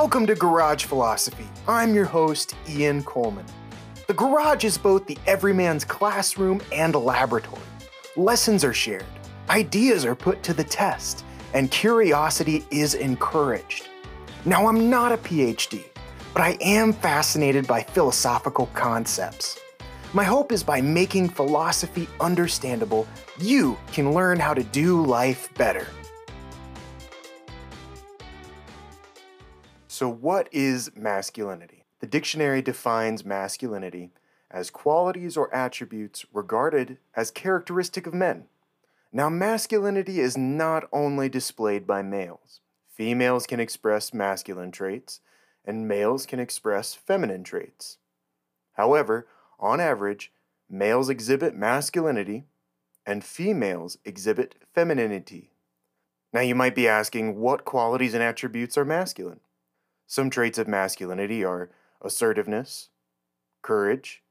Welcome to Garage Philosophy. I'm your host, Ian Coleman. The garage is both the everyman's classroom and laboratory. Lessons are shared, ideas are put to the test, and curiosity is encouraged. Now, I'm not a PhD, but I am fascinated by philosophical concepts. My hope is by making philosophy understandable, you can learn how to do life better. So, what is masculinity? The dictionary defines masculinity as qualities or attributes regarded as characteristic of men. Now, masculinity is not only displayed by males. Females can express masculine traits, and males can express feminine traits. However, on average, males exhibit masculinity and females exhibit femininity. Now, you might be asking what qualities and attributes are masculine? Some traits of masculinity are assertiveness, courage,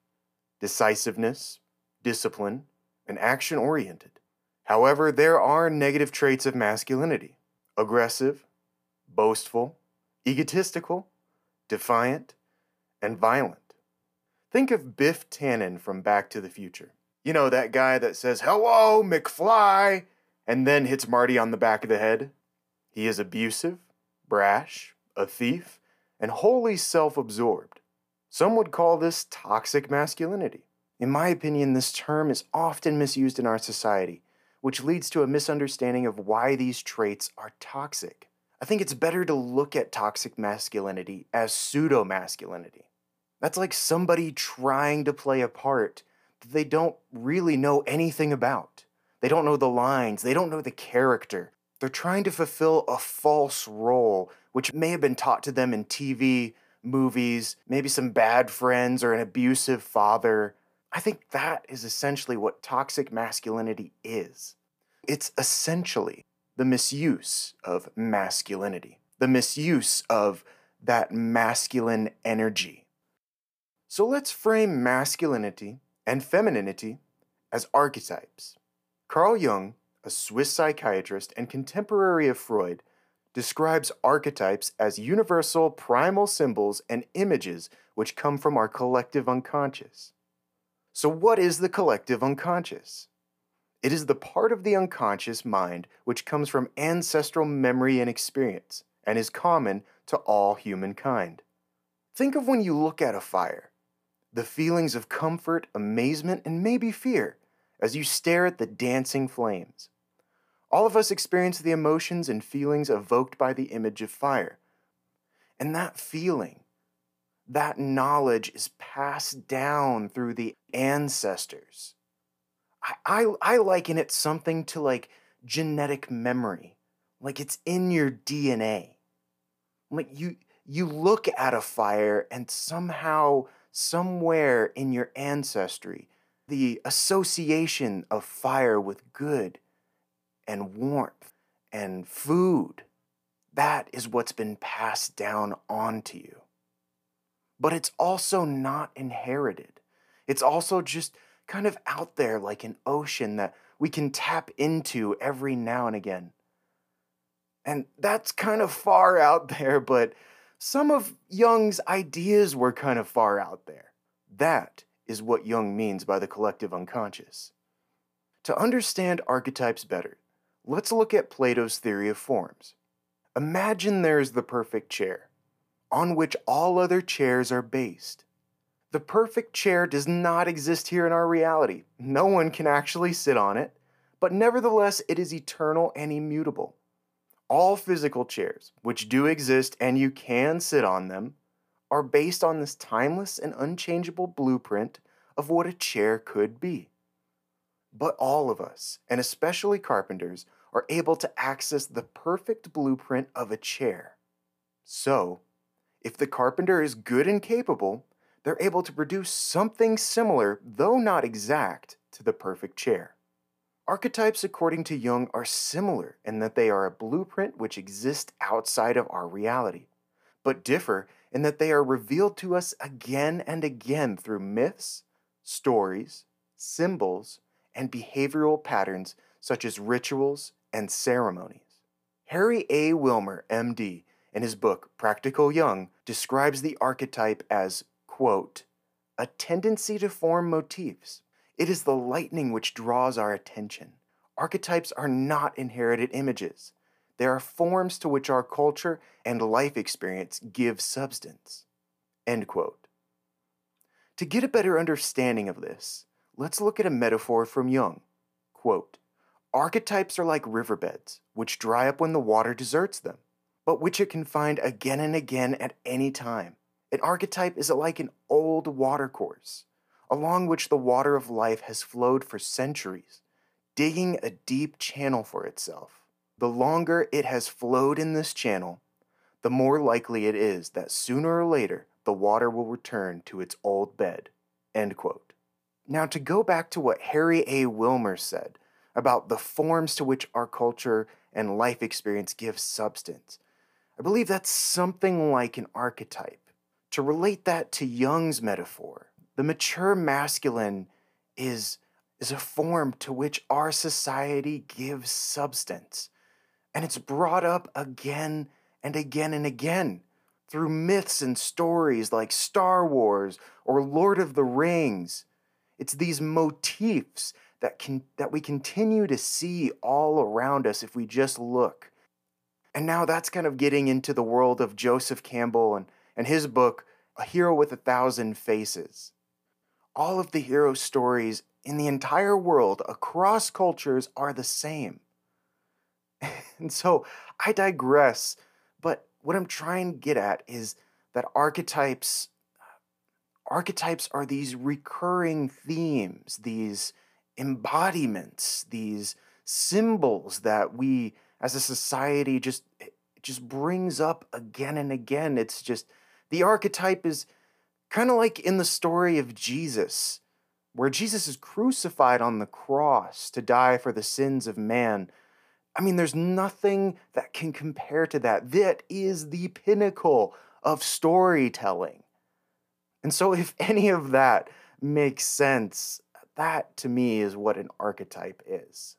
decisiveness, discipline, and action oriented. However, there are negative traits of masculinity aggressive, boastful, egotistical, defiant, and violent. Think of Biff Tannen from Back to the Future. You know, that guy that says, Hello, McFly, and then hits Marty on the back of the head? He is abusive, brash, a thief, and wholly self absorbed. Some would call this toxic masculinity. In my opinion, this term is often misused in our society, which leads to a misunderstanding of why these traits are toxic. I think it's better to look at toxic masculinity as pseudo masculinity. That's like somebody trying to play a part that they don't really know anything about. They don't know the lines, they don't know the character. They're trying to fulfill a false role which may have been taught to them in TV, movies, maybe some bad friends or an abusive father. I think that is essentially what toxic masculinity is. It's essentially the misuse of masculinity, the misuse of that masculine energy. So let's frame masculinity and femininity as archetypes. Carl Jung, a Swiss psychiatrist and contemporary of Freud, describes archetypes as universal primal symbols and images which come from our collective unconscious. So, what is the collective unconscious? It is the part of the unconscious mind which comes from ancestral memory and experience and is common to all humankind. Think of when you look at a fire the feelings of comfort, amazement, and maybe fear as you stare at the dancing flames. All of us experience the emotions and feelings evoked by the image of fire. And that feeling, that knowledge is passed down through the ancestors. I, I, I liken it something to like genetic memory, like it's in your DNA. Like you, you look at a fire and somehow, somewhere in your ancestry, the association of fire with good and warmth and food. That is what's been passed down onto you. But it's also not inherited. It's also just kind of out there like an ocean that we can tap into every now and again. And that's kind of far out there, but some of Jung's ideas were kind of far out there. That is what Jung means by the collective unconscious. To understand archetypes better, Let's look at Plato's theory of forms. Imagine there's the perfect chair, on which all other chairs are based. The perfect chair does not exist here in our reality. No one can actually sit on it, but nevertheless, it is eternal and immutable. All physical chairs, which do exist and you can sit on them, are based on this timeless and unchangeable blueprint of what a chair could be. But all of us, and especially carpenters, are able to access the perfect blueprint of a chair. So, if the carpenter is good and capable, they're able to produce something similar, though not exact, to the perfect chair. Archetypes, according to Jung, are similar in that they are a blueprint which exists outside of our reality, but differ in that they are revealed to us again and again through myths, stories, symbols, and behavioral patterns such as rituals and ceremonies. Harry A. Wilmer, MD, in his book Practical Jung, describes the archetype as, quote, a tendency to form motifs. It is the lightning which draws our attention. Archetypes are not inherited images. They are forms to which our culture and life experience give substance. End quote. To get a better understanding of this, let's look at a metaphor from Jung. Quote, Archetypes are like riverbeds, which dry up when the water deserts them, but which it can find again and again at any time. An archetype is like an old watercourse, along which the water of life has flowed for centuries, digging a deep channel for itself. The longer it has flowed in this channel, the more likely it is that sooner or later the water will return to its old bed. Now, to go back to what Harry A. Wilmer said about the forms to which our culture and life experience give substance, I believe that's something like an archetype. To relate that to Jung's metaphor, the mature masculine is, is a form to which our society gives substance. And it's brought up again and again and again through myths and stories like Star Wars or Lord of the Rings. It's these motifs that can that we continue to see all around us if we just look. And now that's kind of getting into the world of Joseph Campbell and, and his book, A Hero with a Thousand Faces. All of the hero stories in the entire world across cultures are the same. And so I digress, but what I'm trying to get at is that archetypes archetypes are these recurring themes, these embodiments, these symbols that we as a society just eh, just brings up again and again. It's just the archetype is kind of like in the story of Jesus, where Jesus is crucified on the cross to die for the sins of man. I mean, there's nothing that can compare to that. That is the pinnacle of storytelling. And so, if any of that makes sense, that to me is what an archetype is.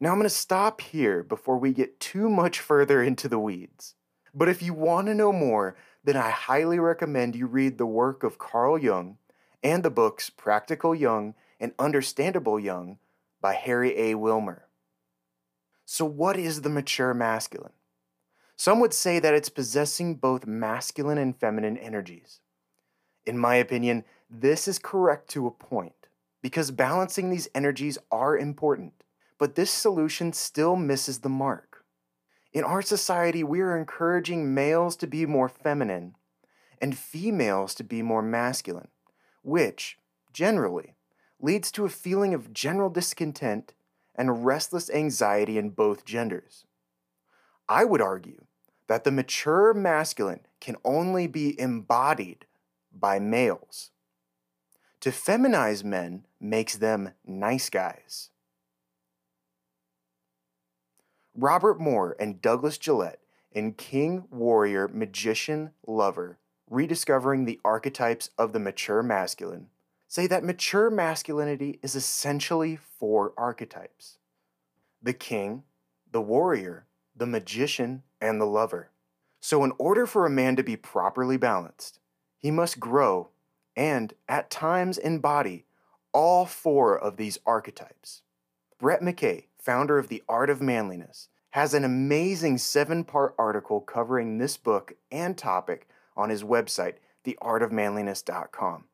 Now, I'm going to stop here before we get too much further into the weeds. But if you want to know more, then I highly recommend you read the work of Carl Jung and the books Practical Jung and Understandable Jung by Harry A. Wilmer. So, what is the mature masculine? Some would say that it's possessing both masculine and feminine energies. In my opinion, this is correct to a point, because balancing these energies are important, but this solution still misses the mark. In our society, we are encouraging males to be more feminine and females to be more masculine, which, generally, leads to a feeling of general discontent and restless anxiety in both genders. I would argue that the mature masculine can only be embodied by males. To feminize men makes them nice guys. Robert Moore and Douglas Gillette in King, Warrior, Magician, Lover Rediscovering the Archetypes of the Mature Masculine say that mature masculinity is essentially four archetypes the king, the warrior, the magician, and the lover. So, in order for a man to be properly balanced, he must grow and, at times, embody all four of these archetypes. Brett McKay, founder of The Art of Manliness, has an amazing seven part article covering this book and topic on his website, theartofmanliness.com.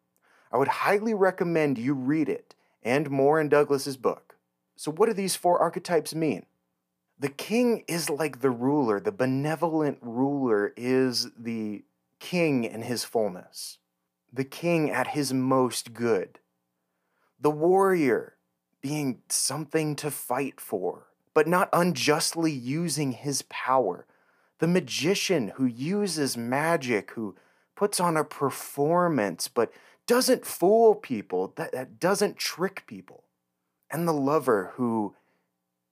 I would highly recommend you read it and more in Douglas's book. So, what do these four archetypes mean? The king is like the ruler, the benevolent ruler is the king in his fullness, the king at his most good, the warrior being something to fight for, but not unjustly using his power, the magician who uses magic, who puts on a performance, but doesn't fool people, that, that doesn't trick people. And the lover who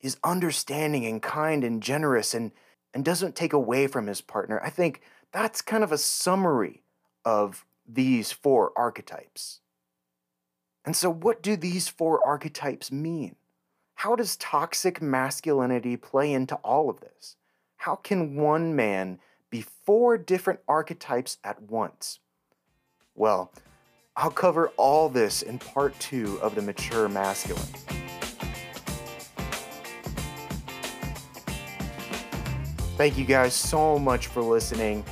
is understanding and kind and generous and, and doesn't take away from his partner. I think that's kind of a summary of these four archetypes. And so, what do these four archetypes mean? How does toxic masculinity play into all of this? How can one man be four different archetypes at once? Well, I'll cover all this in part two of The Mature Masculine. Thank you guys so much for listening.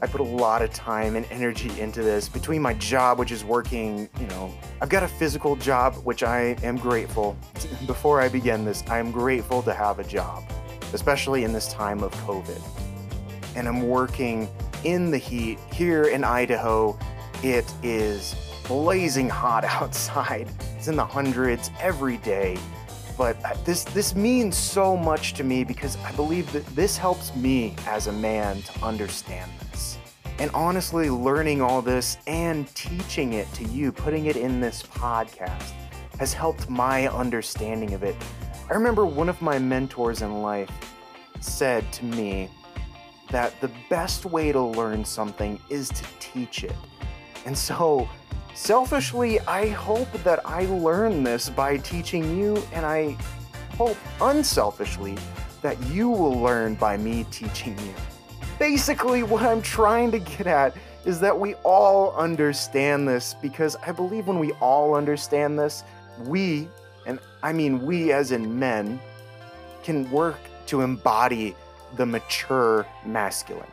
I put a lot of time and energy into this between my job, which is working, you know, I've got a physical job, which I am grateful. Before I begin this, I am grateful to have a job, especially in this time of COVID. And I'm working in the heat here in Idaho. It is blazing hot outside. It's in the hundreds every day. But this this means so much to me because I believe that this helps me as a man to understand. And honestly, learning all this and teaching it to you, putting it in this podcast, has helped my understanding of it. I remember one of my mentors in life said to me that the best way to learn something is to teach it. And so Selfishly, I hope that I learn this by teaching you, and I hope unselfishly that you will learn by me teaching you. Basically, what I'm trying to get at is that we all understand this because I believe when we all understand this, we, and I mean we as in men, can work to embody the mature masculine.